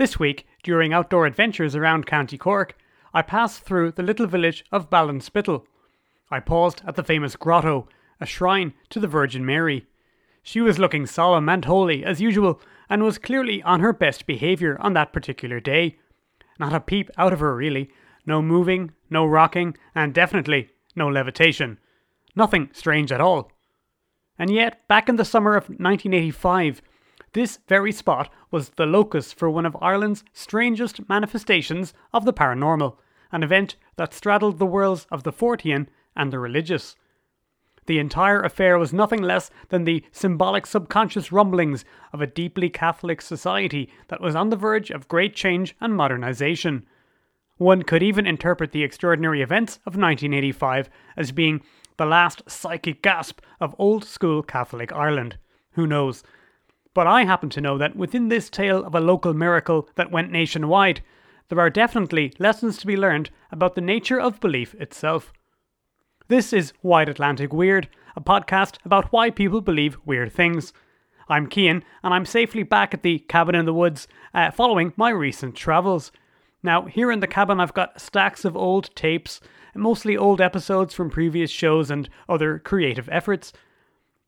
This week, during outdoor adventures around County Cork, I passed through the little village of Ballinspittle. I paused at the famous grotto, a shrine to the Virgin Mary. She was looking solemn and holy as usual, and was clearly on her best behaviour on that particular day. Not a peep out of her, really. No moving, no rocking, and definitely no levitation. Nothing strange at all. And yet, back in the summer of 1985, this very spot was the locus for one of Ireland's strangest manifestations of the paranormal, an event that straddled the worlds of the Fortean and the religious. The entire affair was nothing less than the symbolic subconscious rumblings of a deeply Catholic society that was on the verge of great change and modernization. One could even interpret the extraordinary events of 1985 as being the last psychic gasp of old school Catholic Ireland. Who knows? But I happen to know that within this tale of a local miracle that went nationwide, there are definitely lessons to be learned about the nature of belief itself. This is Wide Atlantic Weird, a podcast about why people believe weird things. I'm Cian, and I'm safely back at the cabin in the woods uh, following my recent travels. Now, here in the cabin, I've got stacks of old tapes, mostly old episodes from previous shows and other creative efforts.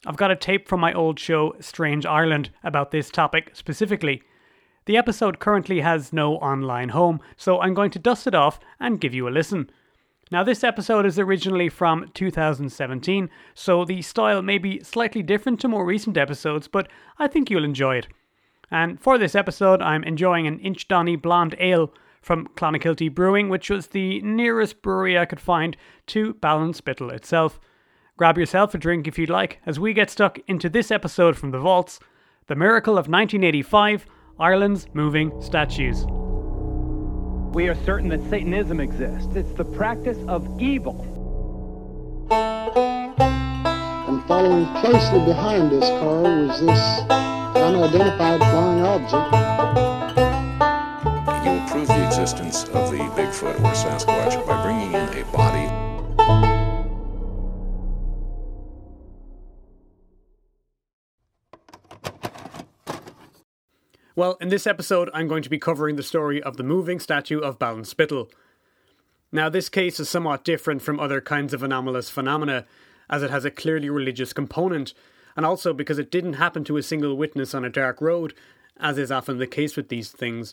I've got a tape from my old show, Strange Ireland, about this topic specifically. The episode currently has no online home, so I'm going to dust it off and give you a listen. Now, this episode is originally from 2017, so the style may be slightly different to more recent episodes, but I think you'll enjoy it. And for this episode, I'm enjoying an Inchdanny Blonde Ale from Clonakilty Brewing, which was the nearest brewery I could find to Ballinspittle itself. Grab yourself a drink if you'd like, as we get stuck into this episode from the vaults The Miracle of 1985 Ireland's Moving Statues. We are certain that Satanism exists. It's the practice of evil. And following closely behind this car was this unidentified flying object. You will prove the existence of the Bigfoot or Sasquatch by bringing in a body Well, in this episode, I'm going to be covering the story of the moving statue of Ballinspittle. Now, this case is somewhat different from other kinds of anomalous phenomena, as it has a clearly religious component, and also because it didn't happen to a single witness on a dark road, as is often the case with these things.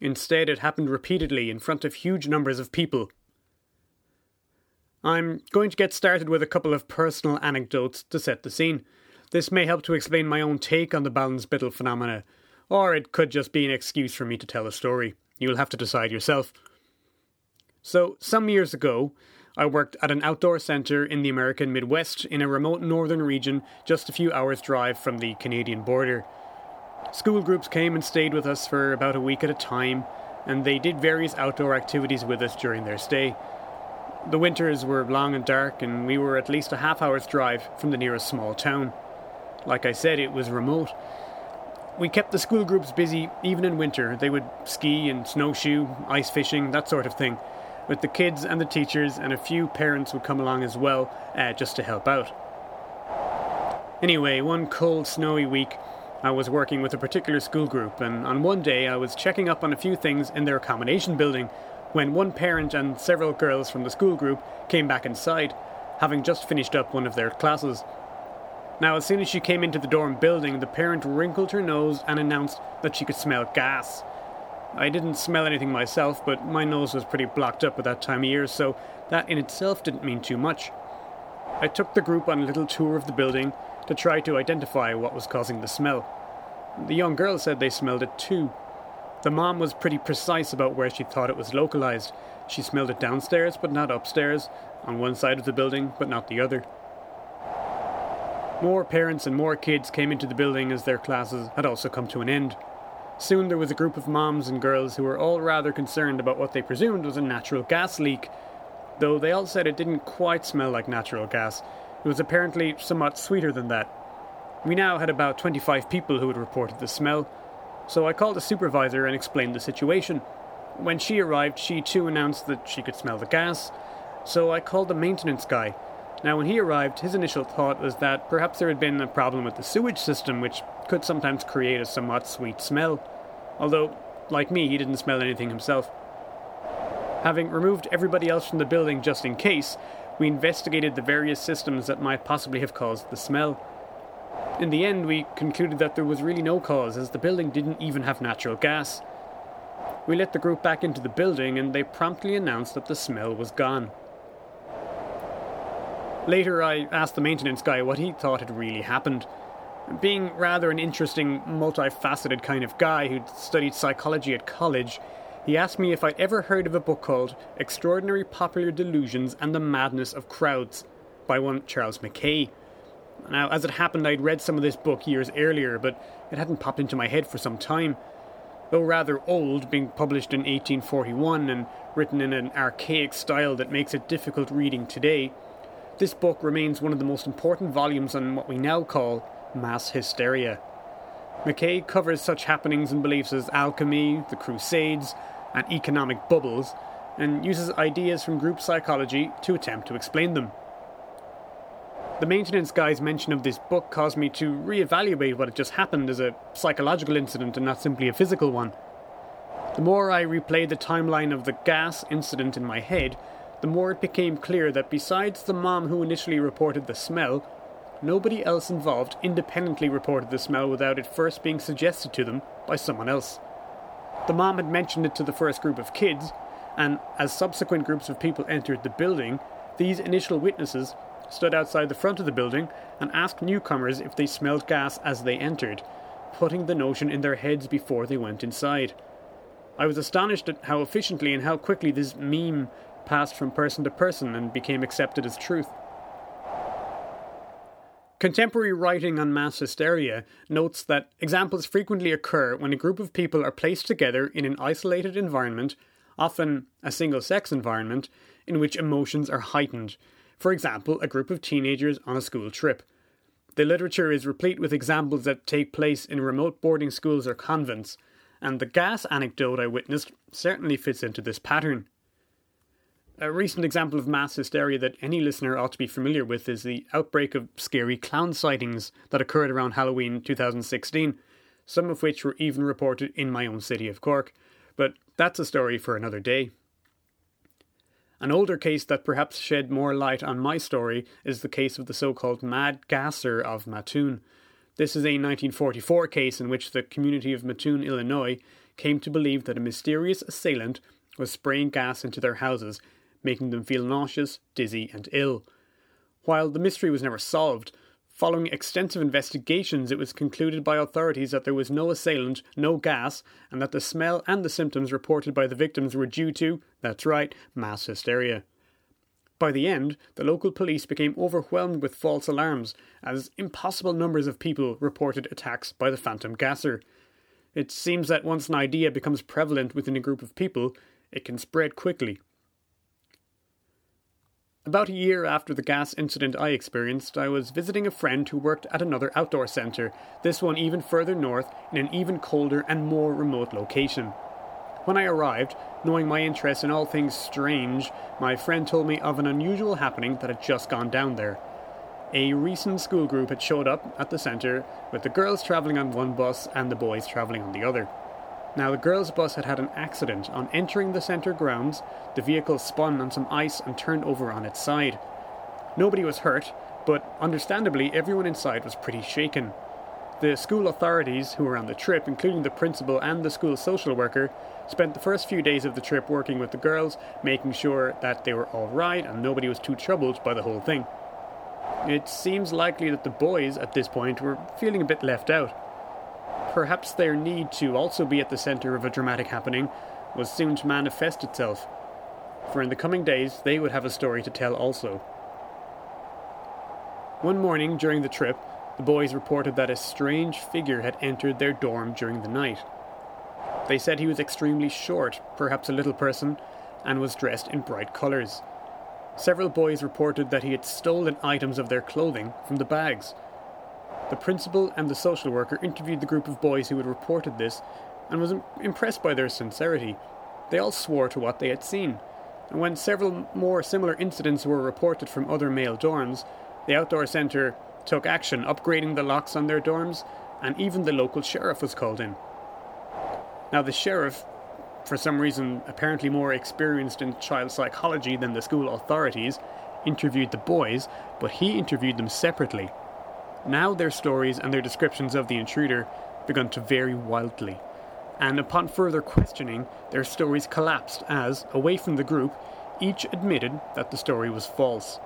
Instead, it happened repeatedly in front of huge numbers of people. I'm going to get started with a couple of personal anecdotes to set the scene. This may help to explain my own take on the Ballinspittle phenomena or it could just be an excuse for me to tell a story. You'll have to decide yourself. So, some years ago, I worked at an outdoor centre in the American Midwest in a remote northern region just a few hours' drive from the Canadian border. School groups came and stayed with us for about a week at a time, and they did various outdoor activities with us during their stay. The winters were long and dark, and we were at least a half hour's drive from the nearest small town. Like I said, it was remote, we kept the school groups busy even in winter. They would ski and snowshoe, ice fishing, that sort of thing. With the kids and the teachers, and a few parents would come along as well, uh, just to help out. Anyway, one cold, snowy week, I was working with a particular school group, and on one day I was checking up on a few things in their accommodation building when one parent and several girls from the school group came back inside, having just finished up one of their classes. Now, as soon as she came into the dorm building, the parent wrinkled her nose and announced that she could smell gas. I didn't smell anything myself, but my nose was pretty blocked up at that time of year, so that in itself didn't mean too much. I took the group on a little tour of the building to try to identify what was causing the smell. The young girl said they smelled it too. The mom was pretty precise about where she thought it was localized. She smelled it downstairs, but not upstairs, on one side of the building, but not the other. More parents and more kids came into the building as their classes had also come to an end. Soon there was a group of moms and girls who were all rather concerned about what they presumed was a natural gas leak, though they all said it didn't quite smell like natural gas. It was apparently somewhat sweeter than that. We now had about 25 people who had reported the smell, so I called a supervisor and explained the situation. When she arrived, she too announced that she could smell the gas, so I called the maintenance guy now, when he arrived, his initial thought was that perhaps there had been a problem with the sewage system, which could sometimes create a somewhat sweet smell. Although like me, he didn't smell anything himself. Having removed everybody else from the building just in case, we investigated the various systems that might possibly have caused the smell. In the end, we concluded that there was really no cause, as the building didn't even have natural gas. We let the group back into the building, and they promptly announced that the smell was gone. Later, I asked the maintenance guy what he thought had really happened. Being rather an interesting, multifaceted kind of guy who'd studied psychology at college, he asked me if I'd ever heard of a book called Extraordinary Popular Delusions and the Madness of Crowds by one Charles Mackay. Now, as it happened, I'd read some of this book years earlier, but it hadn't popped into my head for some time. Though rather old, being published in 1841 and written in an archaic style that makes it difficult reading today, this book remains one of the most important volumes on what we now call mass hysteria. Mackay covers such happenings and beliefs as alchemy, the Crusades, and economic bubbles, and uses ideas from group psychology to attempt to explain them. The maintenance guy's mention of this book caused me to re-evaluate what had just happened as a psychological incident and not simply a physical one. The more I replayed the timeline of the gas incident in my head, the more it became clear that besides the mom who initially reported the smell, nobody else involved independently reported the smell without it first being suggested to them by someone else. The mom had mentioned it to the first group of kids, and as subsequent groups of people entered the building, these initial witnesses stood outside the front of the building and asked newcomers if they smelled gas as they entered, putting the notion in their heads before they went inside. I was astonished at how efficiently and how quickly this meme passed from person to person and became accepted as truth. Contemporary writing on mass hysteria notes that examples frequently occur when a group of people are placed together in an isolated environment, often a single sex environment, in which emotions are heightened. For example, a group of teenagers on a school trip. The literature is replete with examples that take place in remote boarding schools or convents, and the gas anecdote I witnessed certainly fits into this pattern. A recent example of mass hysteria that any listener ought to be familiar with is the outbreak of scary clown sightings that occurred around Halloween 2016, some of which were even reported in my own city of Cork. But that's a story for another day. An older case that perhaps shed more light on my story is the case of the so called Mad Gasser of Mattoon. This is a 1944 case in which the community of Mattoon, Illinois, came to believe that a mysterious assailant was spraying gas into their houses making them feel nauseous, dizzy, and ill. While the mystery was never solved, following extensive investigations, it was concluded by authorities that there was no assailant, no gas, and that the smell and the symptoms reported by the victims were due to, that's right, mass hysteria. By the end, the local police became overwhelmed with false alarms, as impossible numbers of people reported attacks by the phantom gasser. It seems that once an idea becomes prevalent within a group of people, it can spread quickly. About a year after the gas incident I experienced, I was visiting a friend who worked at another outdoor centre, this one even further north in an even colder and more remote location. When I arrived, knowing my interest in all things strange, my friend told me of an unusual happening that had just gone down there. A recent school group had showed up at the centre, with the girls travelling on one bus and the boys travelling on the other. Now, the girls' bus had had an accident. On entering the centre grounds, the vehicle spun on some ice and turned over on its side. Nobody was hurt, but understandably, everyone inside was pretty shaken. The school authorities, who were on the trip, including the principal and the school social worker, spent the first few days of the trip working with the girls, making sure that they were all right and nobody was too troubled by the whole thing. It seems likely that the boys, at this point, were feeling a bit left out perhaps their need to also be at the centre of a dramatic happening was soon to manifest itself, for in the coming days they would have a story to tell also. One morning during the trip, the boys reported that a strange figure had entered their dorm during the night. They said he was extremely short, perhaps a little person, and was dressed in bright colours. Several boys reported that he had stolen items of their clothing from the bags the principal and the social worker interviewed the group of boys who had reported this and was impressed by their sincerity. They all swore to what they had seen, and when several more similar incidents were reported from other male dorms, the outdoor centre took action, upgrading the locks on their dorms, and even the local sheriff was called in. Now, the sheriff, for some reason apparently more experienced in child psychology than the school authorities, interviewed the boys, but he interviewed them separately. Now their stories and their descriptions of the intruder begun to vary wildly, and upon further questioning, their stories collapsed as, away from the group, each admitted that the story was false.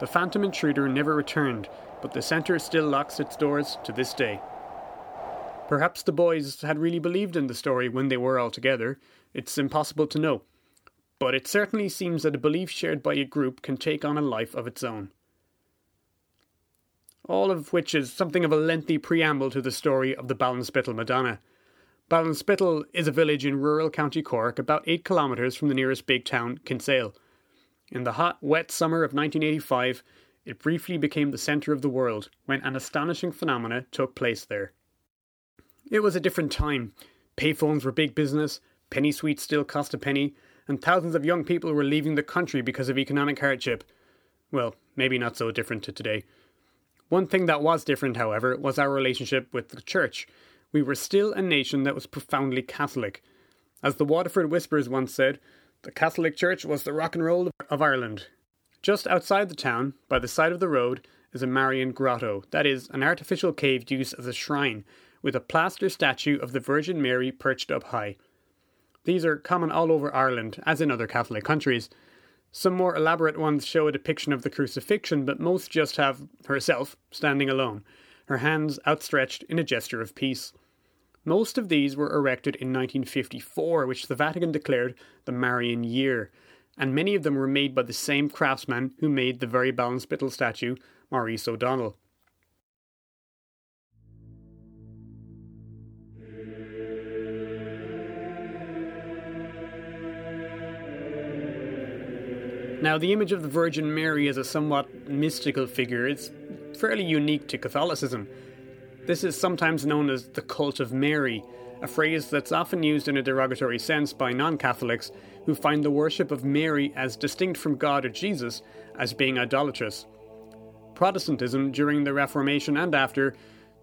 The phantom intruder never returned, but the centre still locks its doors to this day. Perhaps the boys had really believed in the story when they were all together. It's impossible to know. But it certainly seems that a belief shared by a group can take on a life of its own. All of which is something of a lengthy preamble to the story of the Ballinspittle Madonna. Ballinspittle is a village in rural County Cork, about 8 kilometres from the nearest big town, Kinsale. In the hot, wet summer of 1985, it briefly became the centre of the world when an astonishing phenomena took place there. It was a different time. Payphones were big business, penny sweets still cost a penny, and thousands of young people were leaving the country because of economic hardship. Well, maybe not so different to today. One thing that was different, however, was our relationship with the church. We were still a nation that was profoundly Catholic. As the Waterford Whispers once said, the Catholic Church was the rock and roll of Ireland. Just outside the town, by the side of the road, is a Marian grotto, that is, an artificial cave used as a shrine, with a plaster statue of the Virgin Mary perched up high. These are common all over Ireland, as in other Catholic countries. Some more elaborate ones show a depiction of the crucifixion, but most just have herself standing alone, her hands outstretched in a gesture of peace. Most of these were erected in 1954, which the Vatican declared the Marian year, and many of them were made by the same craftsman who made the very Ballinspittle statue, Maurice O'Donnell. Now, the image of the Virgin Mary as a somewhat mystical figure is fairly unique to Catholicism. This is sometimes known as the cult of Mary, a phrase that's often used in a derogatory sense by non Catholics who find the worship of Mary as distinct from God or Jesus as being idolatrous. Protestantism, during the Reformation and after,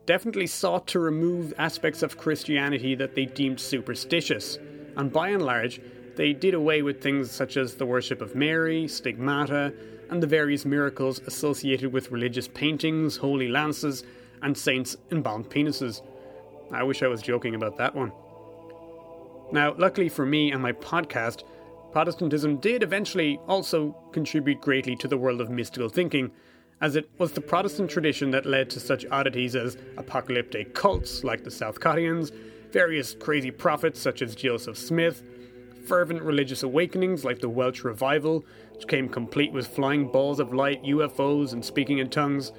definitely sought to remove aspects of Christianity that they deemed superstitious, and by and large, they did away with things such as the worship of Mary, stigmata, and the various miracles associated with religious paintings, holy lances, and saints' embalmed penises. I wish I was joking about that one. Now, luckily for me and my podcast, Protestantism did eventually also contribute greatly to the world of mystical thinking, as it was the Protestant tradition that led to such oddities as apocalyptic cults like the Southcottians, various crazy prophets such as Joseph Smith, fervent religious awakenings like the Welsh Revival, which came complete with flying balls of light, UFOs, and speaking in tongues,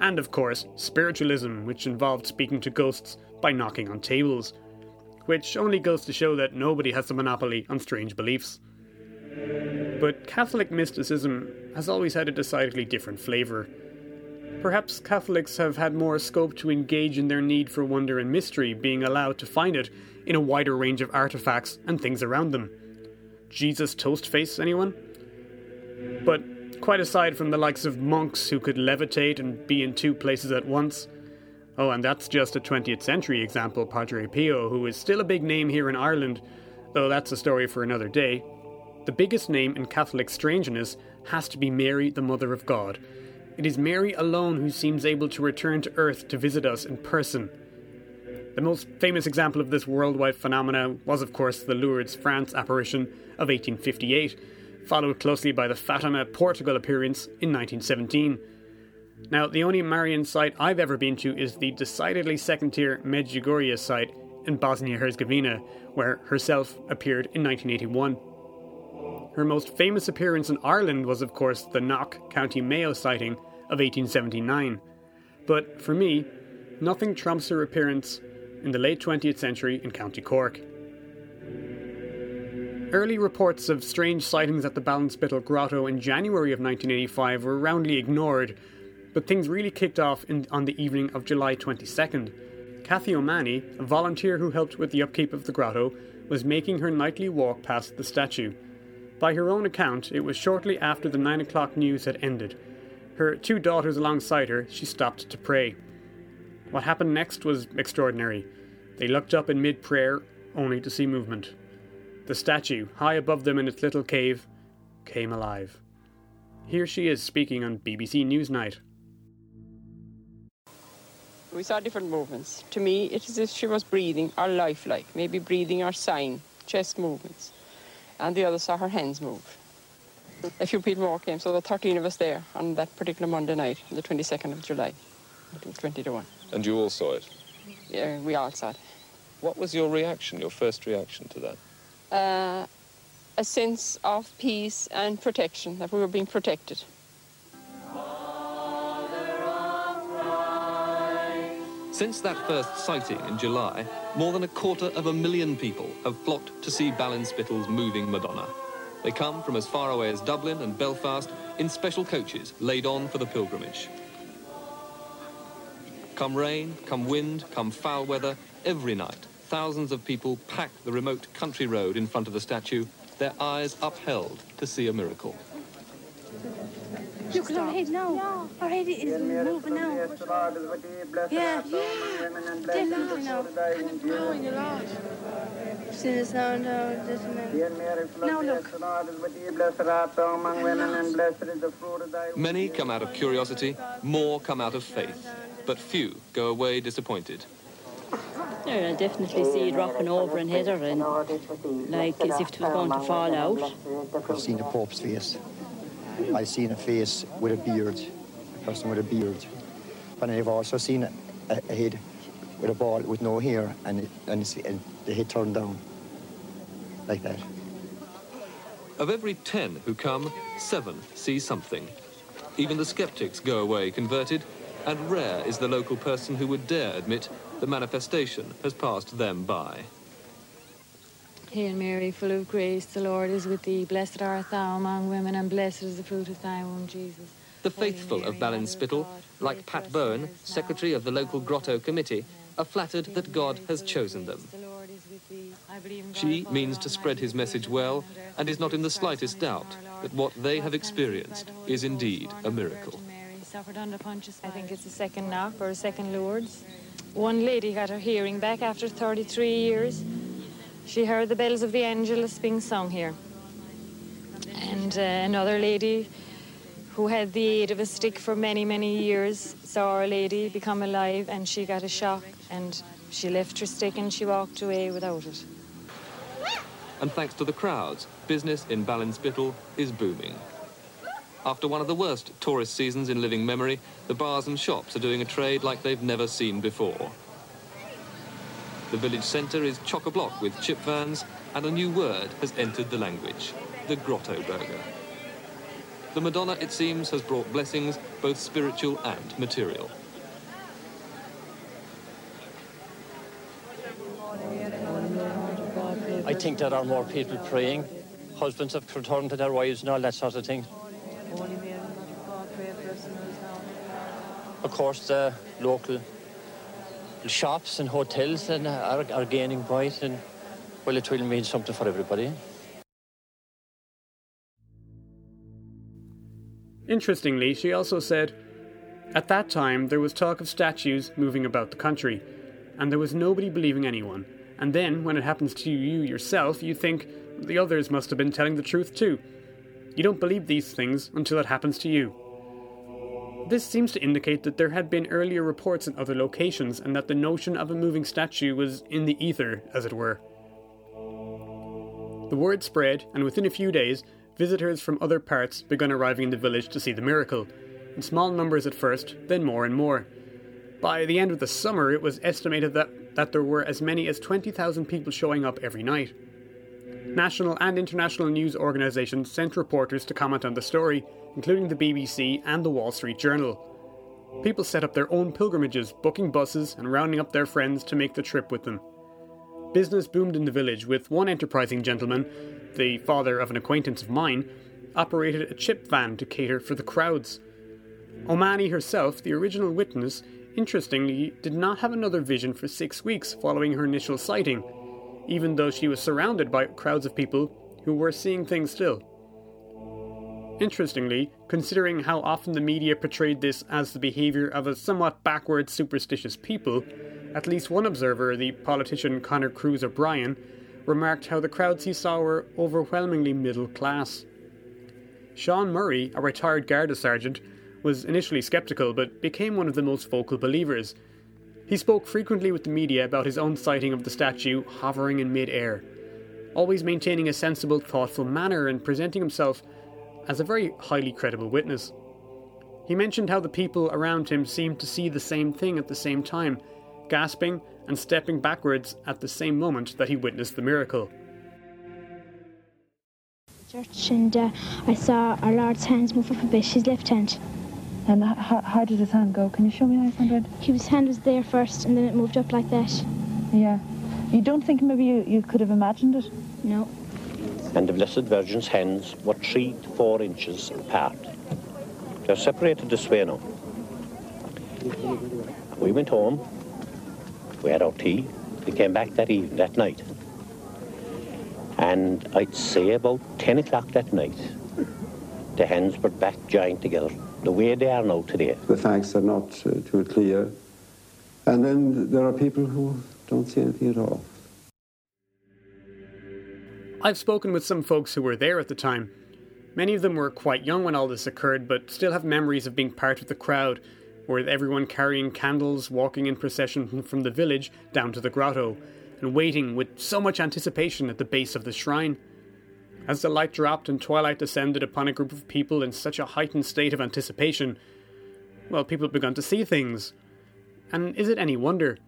and of course, spiritualism, which involved speaking to ghosts by knocking on tables, which only goes to show that nobody has a monopoly on strange beliefs. But Catholic mysticism has always had a decidedly different flavour. Perhaps Catholics have had more scope to engage in their need for wonder and mystery, being allowed to find it in a wider range of artifacts and things around them. Jesus toast face, anyone? But quite aside from the likes of monks who could levitate and be in two places at once. Oh, and that's just a 20th century example, Padre Pio, who is still a big name here in Ireland, though that's a story for another day. The biggest name in Catholic strangeness has to be Mary, the Mother of God. It is Mary alone who seems able to return to earth to visit us in person. The most famous example of this worldwide phenomena was, of course, the Lourdes, France apparition of 1858, followed closely by the Fatima, Portugal appearance in 1917. Now, the only Marian site I've ever been to is the decidedly second tier Medjugorje site in Bosnia Herzegovina, where herself appeared in 1981. Her most famous appearance in Ireland was, of course, the Knock, County Mayo sighting of 1879. But for me, nothing trumps her appearance in the late 20th century in County Cork. Early reports of strange sightings at the Ballinspittle Grotto in January of 1985 were roundly ignored, but things really kicked off in, on the evening of July 22nd. Kathy O'Mahony, a volunteer who helped with the upkeep of the grotto, was making her nightly walk past the statue. By her own account, it was shortly after the 9 o'clock news had ended. Her two daughters alongside her, she stopped to pray. What happened next was extraordinary. They looked up in mid prayer, only to see movement. The statue, high above them in its little cave, came alive. Here she is speaking on BBC Newsnight. We saw different movements. To me, it is as if she was breathing or lifelike, maybe breathing or sighing, chest movements. And the others saw her hands move. A few people more came, so were 13 of us there on that particular Monday night, the 22nd of July. It 20 to 1. And you all saw it? Yeah, we all saw it. What was your reaction, your first reaction to that? Uh, a sense of peace and protection, that we were being protected. Since that first sighting in July, more than a quarter of a million people have flocked to see Ballinspittle's moving Madonna. They come from as far away as Dublin and Belfast in special coaches laid on for the pilgrimage. Come rain, come wind, come foul weather, every night, thousands of people pack the remote country road in front of the statue, their eyes upheld to see a miracle. Look at our head now. Our head is moving now. Yeah. Definitely now. Growing a lot. Since now, now, this and Now look. Many come out of curiosity, more come out of faith, but few go away disappointed. Yeah, I definitely see it rocking over and hit her and like as if it was going to fall out. I've seen the Pope's face. I've seen a face with a beard, a person with a beard. But I've also seen a, a head with a ball with no hair and, it, and, it's, and the head turned down like that. Of every ten who come, seven see something. Even the skeptics go away converted, and rare is the local person who would dare admit the manifestation has passed them by. Hail Mary, full of grace, the Lord is with thee. Blessed art thou among women, and blessed is the fruit of thy womb, Jesus. The faithful of Ballinspittle, like Pat Bowen, secretary of the local grotto committee, are flattered that God has chosen them. She means to spread his message well and is not in the slightest doubt that what they have experienced is indeed a miracle. Suffered under Pontius. I think it's a second knock or a second Lourdes. One lady got her hearing back after 33 years. She heard the bells of the Angelus being sung here. And uh, another lady who had the aid of a stick for many, many years saw Our Lady become alive and she got a shock and she left her stick and she walked away without it. And thanks to the crowds, business in Ballinspittle is booming. After one of the worst tourist seasons in living memory, the bars and shops are doing a trade like they've never seen before. The village centre is chock-a-block with chip vans, and a new word has entered the language, the grotto burger. The Madonna, it seems, has brought blessings, both spiritual and material. I think there are more people praying. Husbands have returned to their wives and all that sort of thing. Of course, the local shops and hotels and are, are gaining bright and well, it will mean something for everybody. Interestingly, she also said, At that time, there was talk of statues moving about the country, and there was nobody believing anyone. And then, when it happens to you yourself, you think the others must have been telling the truth too. You don't believe these things until it happens to you. This seems to indicate that there had been earlier reports in other locations and that the notion of a moving statue was in the ether, as it were. The word spread, and within a few days, visitors from other parts began arriving in the village to see the miracle, in small numbers at first, then more and more. By the end of the summer, it was estimated that, that there were as many as 20,000 people showing up every night. National and international news organisations sent reporters to comment on the story, including the BBC and the Wall Street Journal. People set up their own pilgrimages, booking buses and rounding up their friends to make the trip with them. Business boomed in the village, with one enterprising gentleman, the father of an acquaintance of mine, operated a chip van to cater for the crowds. O'Mahony herself, the original witness, interestingly, did not have another vision for six weeks following her initial sighting, even though she was surrounded by crowds of people who were seeing things still. Interestingly, considering how often the media portrayed this as the behaviour of a somewhat backward superstitious people, At least one observer, the politician Conor Cruise O'Brien, remarked how the crowds he saw were overwhelmingly middle class. Sean Murray, a retired Garda sergeant, was initially sceptical but became one of the most vocal believers. He spoke frequently with the media about his own sighting of the statue hovering in mid air, always maintaining a sensible, thoughtful manner and presenting himself as a very highly credible witness. He mentioned how the people around him seemed to see the same thing at the same time, gasping and stepping backwards at the same moment that he witnessed the miracle. Church and uh, I saw our Lord's hands move up a bit, his left hand. And how, how did his hand go? Can you show me how his hand went? His hand was there first and then it moved up like that. Yeah. You don't think maybe you, you could have imagined it? No. And the Blessed Virgin's hands were three to four inches apart. They're separated this way now. We went home, we had our tea, we came back that evening, that night. And I'd say about 10 o'clock that night, the hands were back joined together, the way they are now today. The facts are not uh, too clear. And then there are people who don't see anything at all. I've spoken with some folks who were there at the time. Many of them were quite young when all this occurred, but still have memories of being part of the crowd, or with everyone carrying candles, walking in procession from the village down to the grotto, and waiting with so much anticipation at the base of the shrine. As the light dropped and twilight descended upon a group of people in such a heightened state of anticipation, well, people began to see things. And is it any wonder?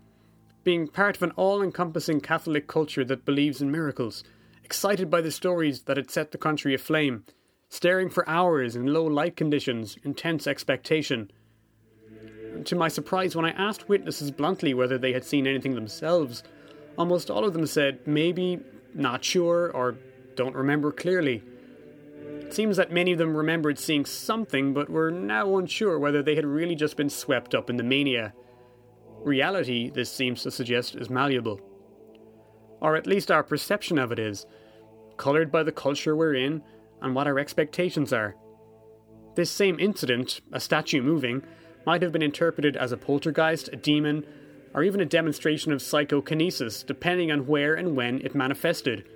Being part of an all encompassing Catholic culture that believes in miracles, excited by the stories that had set the country aflame, staring for hours in low light conditions, intense expectation. To my surprise, when I asked witnesses bluntly whether they had seen anything themselves, almost all of them said maybe, not sure, or don't remember clearly. It seems that many of them remembered seeing something, but were now unsure whether they had really just been swept up in the mania. Reality, this seems to suggest, is malleable. Or at least our perception of it is, coloured by the culture we're in and what our expectations are. This same incident, a statue moving, might have been interpreted as a poltergeist, a demon, or even a demonstration of psychokinesis, depending on where and when it manifested.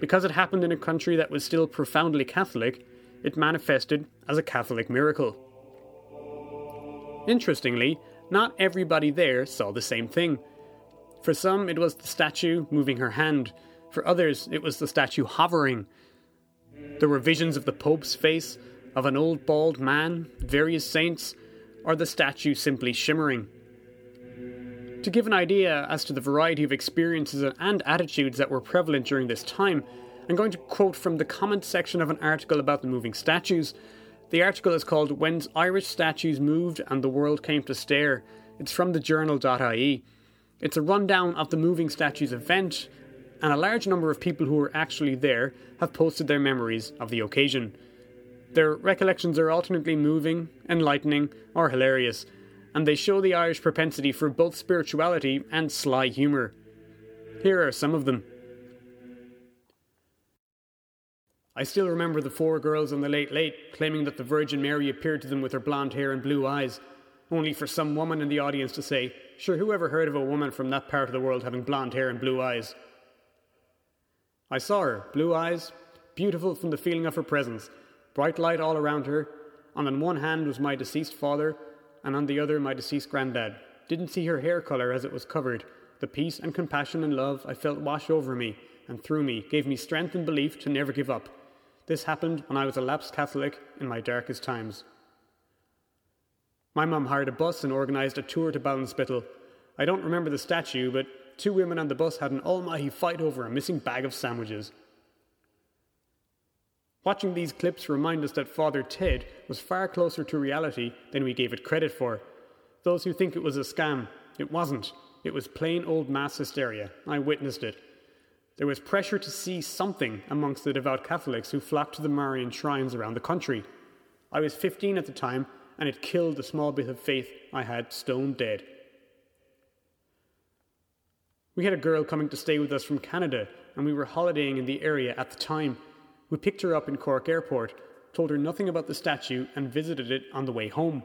Because it happened in a country that was still profoundly Catholic, it manifested as a Catholic miracle. Interestingly, not everybody there saw the same thing. For some, it was the statue moving her hand. For others, it was the statue hovering. There were visions of the Pope's face, of an old bald man, various saints, or the statue simply shimmering. To give an idea as to the variety of experiences and attitudes that were prevalent during this time, I'm going to quote from the comment section of an article about the moving statues. The article is called When Irish Statues Moved and the World Came to Stare. It's from the journal.ie. It's a rundown of the moving statues event, and a large number of people who were actually there have posted their memories of the occasion. Their recollections are alternately moving, enlightening, or hilarious, and they show the Irish propensity for both spirituality and sly humour. Here are some of them. I still remember the four girls on the Late Late claiming that the Virgin Mary appeared to them with her blonde hair and blue eyes, only for some woman in the audience to say, Sure, who ever heard of a woman from that part of the world having blonde hair and blue eyes? I saw her, blue eyes, beautiful from the feeling of her presence, bright light all around her. And on one hand was my deceased father, and on the other my deceased granddad. Didn't see her hair colour as it was covered. The peace and compassion and love I felt wash over me and through me gave me strength and belief to never give up. This happened when I was a lapsed Catholic in my darkest times. My mum hired a bus and organised a tour to Ballinspittle. I don't remember the statue, but two women on the bus had an almighty fight over a missing bag of sandwiches. Watching these clips remind us that Father Ted was far closer to reality than we gave it credit for. Those who think it was a scam, it wasn't. It was plain old mass hysteria. I witnessed it. There was pressure to see something amongst the devout Catholics who flocked to the Marian shrines around the country. I was 15 at the time, and it killed the small bit of faith I had stone dead. We had a girl coming to stay with us from Canada, and we were holidaying in the area at the time. We picked her up in Cork Airport, told her nothing about the statue, and visited it on the way home.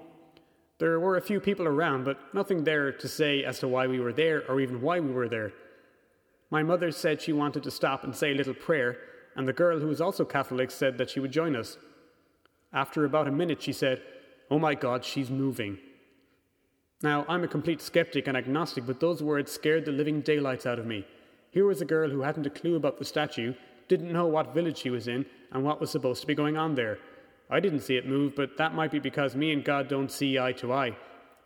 There were a few people around, but nothing there to say as to why we were there or even why we were there. My mother said she wanted to stop and say a little prayer, and the girl, who was also Catholic, said that she would join us. After about a minute, she said, Oh my God, she's moving. Now, I'm a complete skeptic and agnostic, but those words scared the living daylights out of me. Here was a girl who hadn't a clue about the statue, didn't know what village she was in, and what was supposed to be going on there. I didn't see it move, but that might be because me and God don't see eye to eye.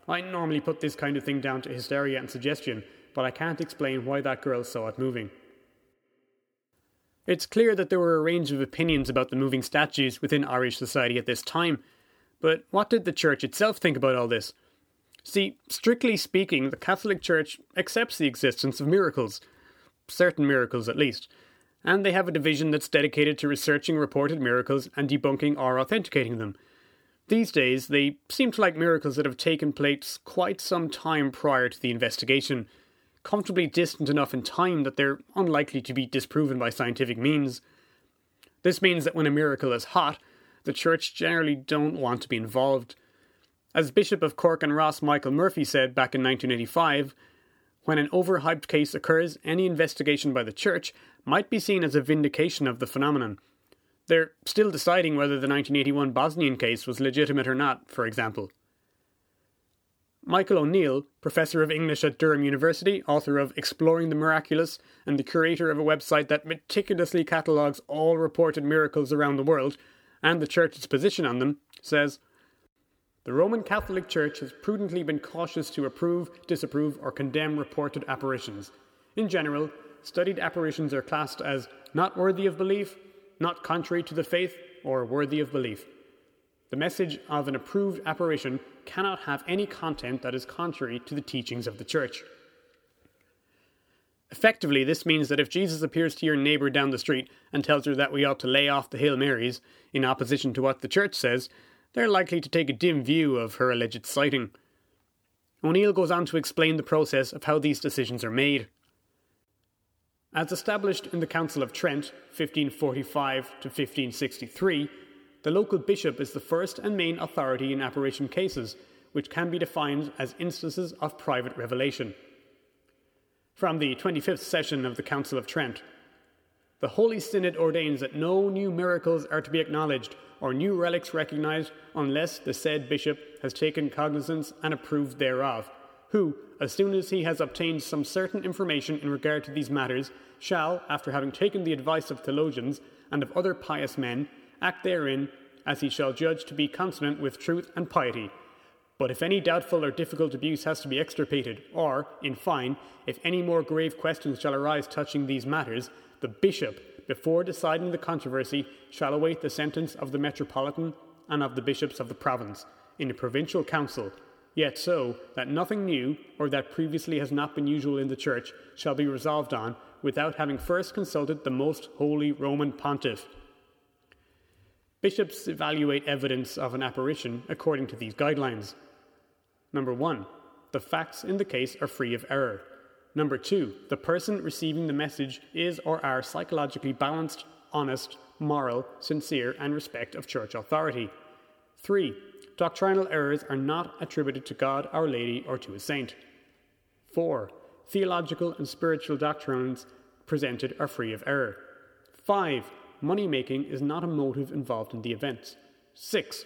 I normally put this kind of thing down to hysteria and suggestion, but I can't explain why that girl saw it moving. It's clear that there were a range of opinions about the moving statues within Irish society at this time, but what did the Church itself think about all this? See, strictly speaking, the Catholic Church accepts the existence of miracles, certain miracles at least, and they have a division that's dedicated to researching reported miracles and debunking or authenticating them. These days, they seem to like miracles that have taken place quite some time prior to the investigation, comfortably distant enough in time that they're unlikely to be disproven by scientific means. This means that when a miracle is hot, the Church generally don't want to be involved. As Bishop of Cork and Ross Michael Murphy said back in 1985, when an overhyped case occurs, any investigation by the Church might be seen as a vindication of the phenomenon. They're still deciding whether the 1981 Bosnian case was legitimate or not, for example. Michael O'Neill, professor of English at Durham University, author of Exploring the Miraculous, and the curator of a website that meticulously catalogues all reported miracles around the world and the Church's position on them, says The Roman Catholic Church has prudently been cautious to approve, disapprove, or condemn reported apparitions. In general, studied apparitions are classed as not worthy of belief, not contrary to the faith, or worthy of belief. The message of an approved apparition cannot have any content that is contrary to the teachings of the Church. Effectively, this means that if Jesus appears to your neighbour down the street and tells her that we ought to lay off the Hail Marys, in opposition to what the Church says, they're likely to take a dim view of her alleged sighting. O'Neill goes on to explain the process of how these decisions are made. As established in the Council of Trent, 1545 to 1563, the local bishop is the first and main authority in apparition cases, which can be defined as instances of private revelation. From the 25th session of the Council of Trent, the Holy Synod ordains that no new miracles are to be acknowledged or new relics recognized unless the said bishop has taken cognizance and approved thereof, who, as soon as he has obtained some certain information in regard to these matters, shall, after having taken the advice of theologians and of other pious men, act therein as he shall judge to be consonant with truth and piety. But if any doubtful or difficult abuse has to be extirpated, or, in fine, if any more grave questions shall arise touching these matters, the bishop, before deciding the controversy, shall await the sentence of the metropolitan and of the bishops of the province in a provincial council, yet so that nothing new, or that previously has not been usual in the Church, shall be resolved on without having first consulted the most holy Roman pontiff. Bishops evaluate evidence of an apparition according to these guidelines. Number one, the facts in the case are free of error. Number two, the person receiving the message is or are psychologically balanced, honest, moral, sincere, and respect of church authority. Three, doctrinal errors are not attributed to God, Our Lady, or to a saint. Four, theological and spiritual doctrines presented are free of error. Five, money making is not a motive involved in the events. 6.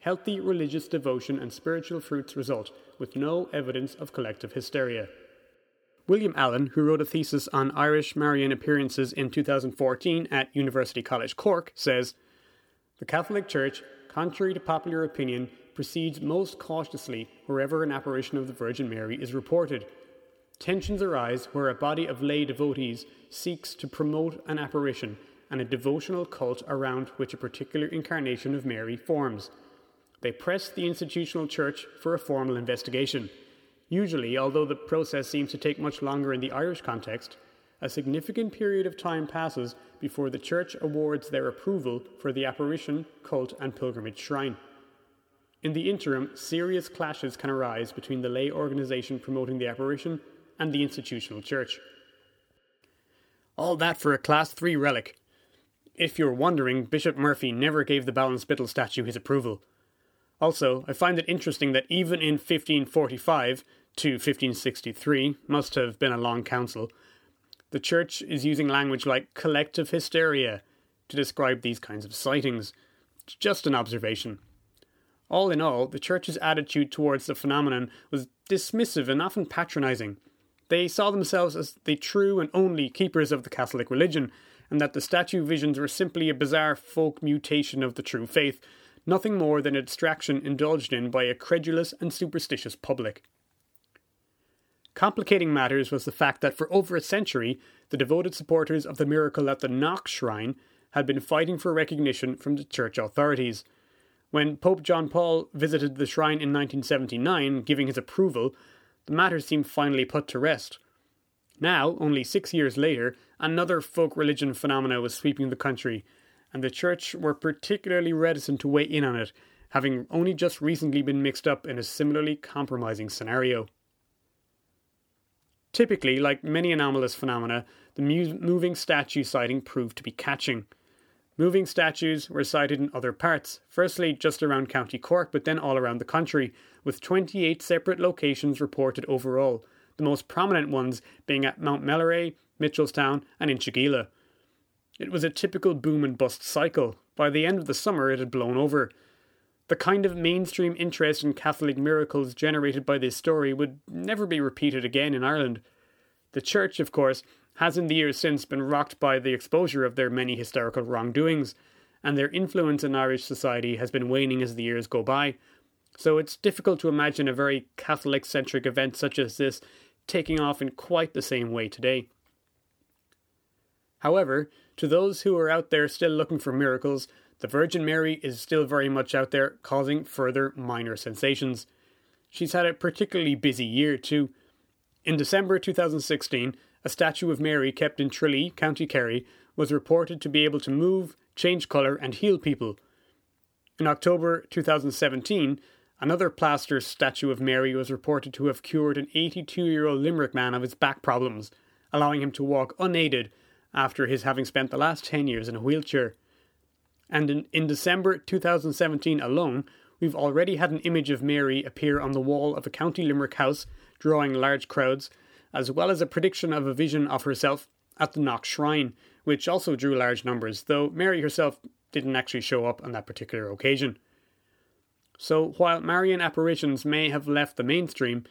Healthy religious devotion and spiritual fruits result, with no evidence of collective hysteria. William Allen, who wrote a thesis on Irish Marian appearances in 2014 at University College Cork, says The Catholic Church, contrary to popular opinion, proceeds most cautiously wherever an apparition of the Virgin Mary is reported. Tensions arise where a body of lay devotees seeks to promote an apparition and a devotional cult around which a particular incarnation of Mary forms. They press the institutional church for a formal investigation. Usually, although the process seems to take much longer in the Irish context, a significant period of time passes before the church awards their approval for the apparition, cult, and pilgrimage shrine. In the interim, serious clashes can arise between the lay organisation promoting the apparition and the institutional church. All that for a Class 3 relic. If you're wondering, Bishop Murphy never gave the Ballinspittle statue his approval. Also, I find it interesting that even in 1545 to 1563, must have been a long council, the church is using language like collective hysteria to describe these kinds of sightings. It's just an observation. All in all, the church's attitude towards the phenomenon was dismissive and often patronizing. They saw themselves as the true and only keepers of the Catholic religion, and that the statue visions were simply a bizarre folk mutation of the true faith, nothing more than a distraction indulged in by a credulous and superstitious public. Complicating matters was the fact that for over a century, the devoted supporters of the miracle at the Knock Shrine had been fighting for recognition from the church authorities. When Pope John Paul visited the shrine in 1979, giving his approval, the matter seemed finally put to rest. Now, only six years later, another folk religion phenomena was sweeping the country, and the church were particularly reticent to weigh in on it, having only just recently been mixed up in a similarly compromising scenario. Typically, like many anomalous phenomena, the mu- moving statue sighting proved to be catching. Moving statues were sighted in other parts, firstly just around County Cork, but then all around the country, with 28 separate locations reported overall, the most prominent ones being at Mount Melleray, Mitchelstown, and Inchigeelagh. It was a typical boom and bust cycle. By the end of the summer, it had blown over. The kind of mainstream interest in Catholic miracles generated by this story would never be repeated again in Ireland. The Church, of course, has in the years since been rocked by the exposure of their many historical wrongdoings, and their influence in Irish society has been waning as the years go by. So it's difficult to imagine a very Catholic centric event such as this taking off in quite the same way today. However, to those who are out there still looking for miracles, the Virgin Mary is still very much out there causing further minor sensations. She's had a particularly busy year too. In December 2016, a statue of Mary kept in Tralee, County Kerry, was reported to be able to move, change colour, and heal people. In October 2017, another plaster statue of Mary was reported to have cured an 82 year old Limerick man of his back problems, allowing him to walk unaided after his having spent the last 10 years in a wheelchair. And in, in December 2017 alone, we've already had an image of Mary appear on the wall of a County Limerick house, drawing large crowds, as well as a prediction of a vision of herself at the Knock Shrine, which also drew large numbers, though Mary herself didn't actually show up on that particular occasion. So, while Marian apparitions may have left the mainstream,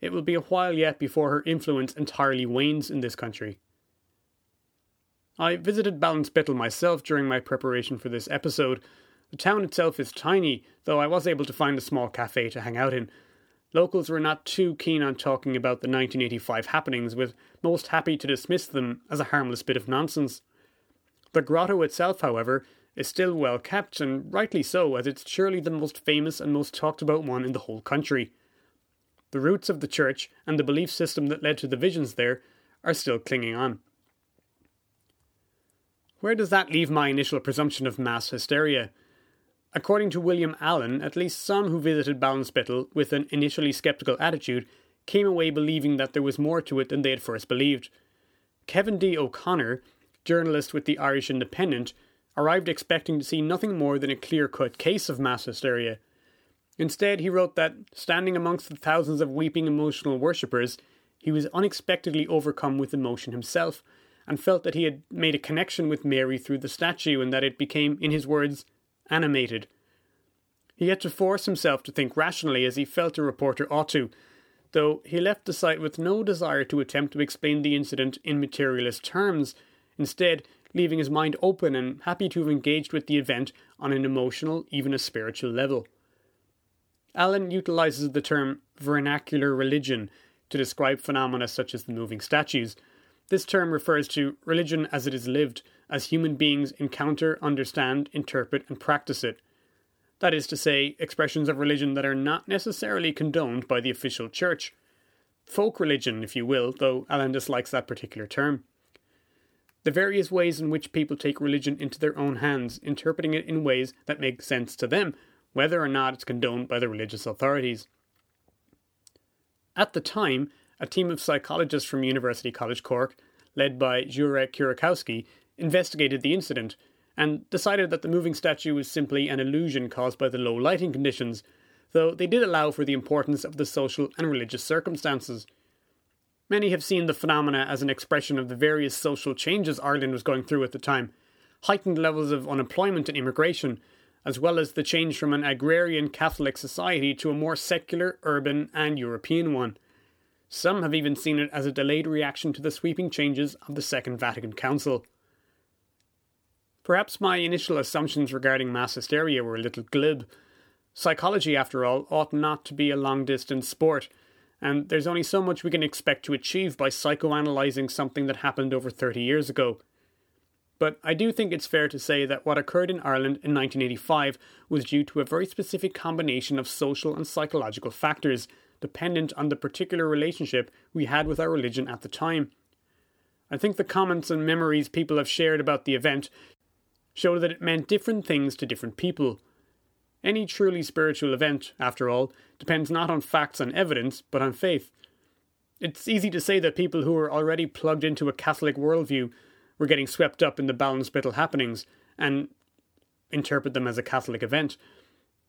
it will be a while yet before her influence entirely wanes in this country. I visited Ballinspittle myself during my preparation for this episode. The town itself is tiny, though I was able to find a small cafe to hang out in, Locals were not too keen on talking about the 1985 happenings, with most happy to dismiss them as a harmless bit of nonsense. The grotto itself, however, is still well kept, and rightly so, as it's surely the most famous and most talked about one in the whole country. The roots of the church and the belief system that led to the visions there are still clinging on. Where does that leave my initial presumption of mass hysteria? According to William Allen, at least some who visited Ballinspittle with an initially sceptical attitude came away believing that there was more to it than they had first believed. Kevin D. O'Connor, journalist with the Irish Independent, arrived expecting to see nothing more than a clear cut case of mass hysteria. Instead, he wrote that, standing amongst the thousands of weeping emotional worshippers, he was unexpectedly overcome with emotion himself, and felt that he had made a connection with Mary through the statue and that it became, in his words, animated. He had to force himself to think rationally as he felt a reporter ought to, though he left the site with no desire to attempt to explain the incident in materialist terms, instead, leaving his mind open and happy to have engaged with the event on an emotional, even a spiritual level. Allen utilizes the term vernacular religion to describe phenomena such as the moving statues. This term refers to religion as it is lived, as human beings encounter, understand, interpret, and practice it. That is to say, expressions of religion that are not necessarily condoned by the official church. Folk religion, if you will, though Allen dislikes that particular term. The various ways in which people take religion into their own hands, interpreting it in ways that make sense to them, whether or not it's condoned by the religious authorities. At the time, a team of psychologists from University College Cork, led by Jurek Kirakowski, investigated the incident and decided that the moving statue was simply an illusion caused by the low lighting conditions, though they did allow for the importance of the social and religious circumstances. Many have seen the phenomena as an expression of the various social changes Ireland was going through at the time, heightened levels of unemployment and immigration, as well as the change from an agrarian Catholic society to a more secular, urban, and European one. Some have even seen it as a delayed reaction to the sweeping changes of the Second Vatican Council. Perhaps my initial assumptions regarding mass hysteria were a little glib. Psychology, after all, ought not to be a long distance sport, and there's only so much we can expect to achieve by psychoanalyzing something that happened over 30 years ago. But I do think it's fair to say that what occurred in Ireland in 1985 was due to a very specific combination of social and psychological factors, dependent on the particular relationship we had with our religion at the time. I think the comments and memories people have shared about the event show that it meant different things to different people. Any truly spiritual event, after all, depends not on facts and evidence, but on faith. It's easy to say that people who are already plugged into a Catholic worldview were getting swept up in the Ballinspittle happenings and interpret them as a Catholic event.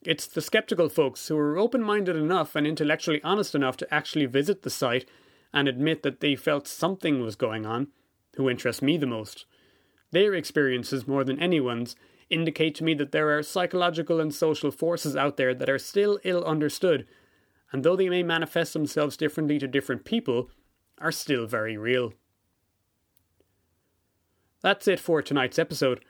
It's the skeptical folks who are open minded enough and intellectually honest enough to actually visit the site and admit that they felt something was going on who interest me the most. Their experiences, more than anyone's, indicate to me that there are psychological and social forces out there that are still ill understood, and though they may manifest themselves differently to different people, are still very real. That's it for tonight's episode.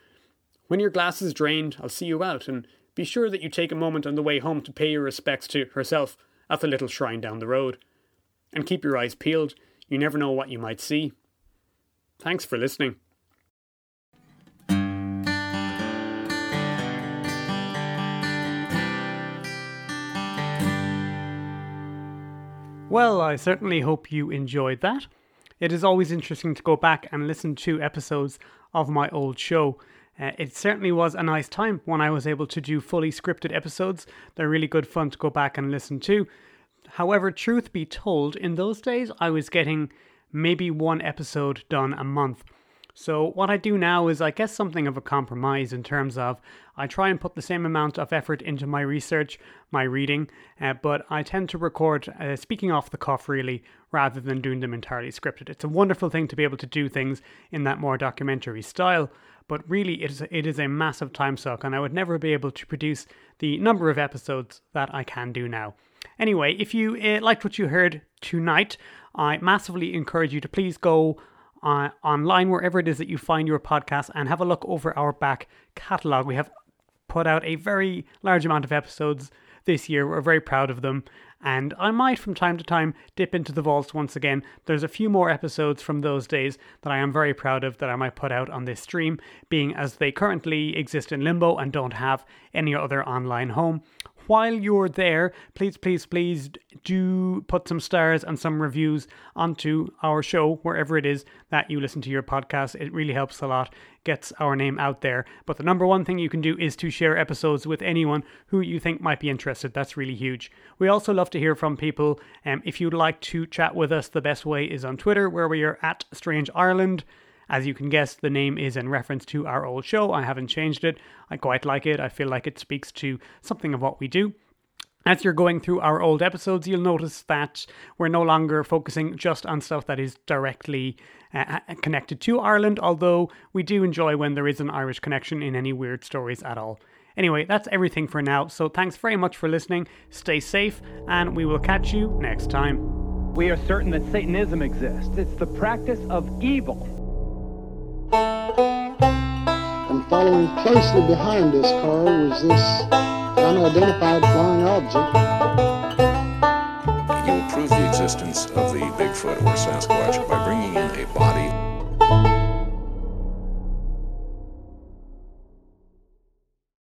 When your glass is drained, I'll see you out, and be sure that you take a moment on the way home to pay your respects to herself at the little shrine down the road. And keep your eyes peeled, you never know what you might see. Thanks for listening. Well, I certainly hope you enjoyed that. It is always interesting to go back and listen to episodes of my old show. Uh, it certainly was a nice time when I was able to do fully scripted episodes. They're really good fun to go back and listen to. However, truth be told, in those days I was getting maybe one episode done a month. So, what I do now is, I guess, something of a compromise in terms of I try and put the same amount of effort into my research, my reading, uh, but I tend to record uh, speaking off the cuff really rather than doing them entirely scripted. It's a wonderful thing to be able to do things in that more documentary style, but really it is, it is a massive time suck, and I would never be able to produce the number of episodes that I can do now. Anyway, if you uh, liked what you heard tonight, I massively encourage you to please go uh, online, wherever it is that you find your podcast, and have a look over our back catalogue. We have put out a very large amount of episodes this year. We're very proud of them. And I might from time to time dip into the vaults once again. There's a few more episodes from those days that I am very proud of that I might put out on this stream, being as they currently exist in limbo and don't have any other online home while you're there, please, please, please do put some stars and some reviews onto our show, wherever it is that you listen to your podcast. It really helps a lot, gets our name out there. But the number one thing you can do is to share episodes with anyone who you think might be interested. That's really huge. We also love to hear from people. Um, if you'd like to chat with us, the best way is on Twitter, where we are at Strange Ireland. As you can guess, the name is in reference to our old show. I haven't changed it. I quite like it. I feel like it speaks to something of what we do. As you're going through our old episodes, you'll notice that we're no longer focusing just on stuff that is directly uh, uh connected to Ireland, although we do enjoy when there is an Irish connection in any weird stories at all. Anyway, that's everything for now, so thanks very much for listening, stay safe, and we will catch you next time. We are certain that Satanism exists, it's the practice of evil. And following closely behind this car was this unidentified flying object. You prove the existence of the Bigfoot or Sasquatch by bringing in a body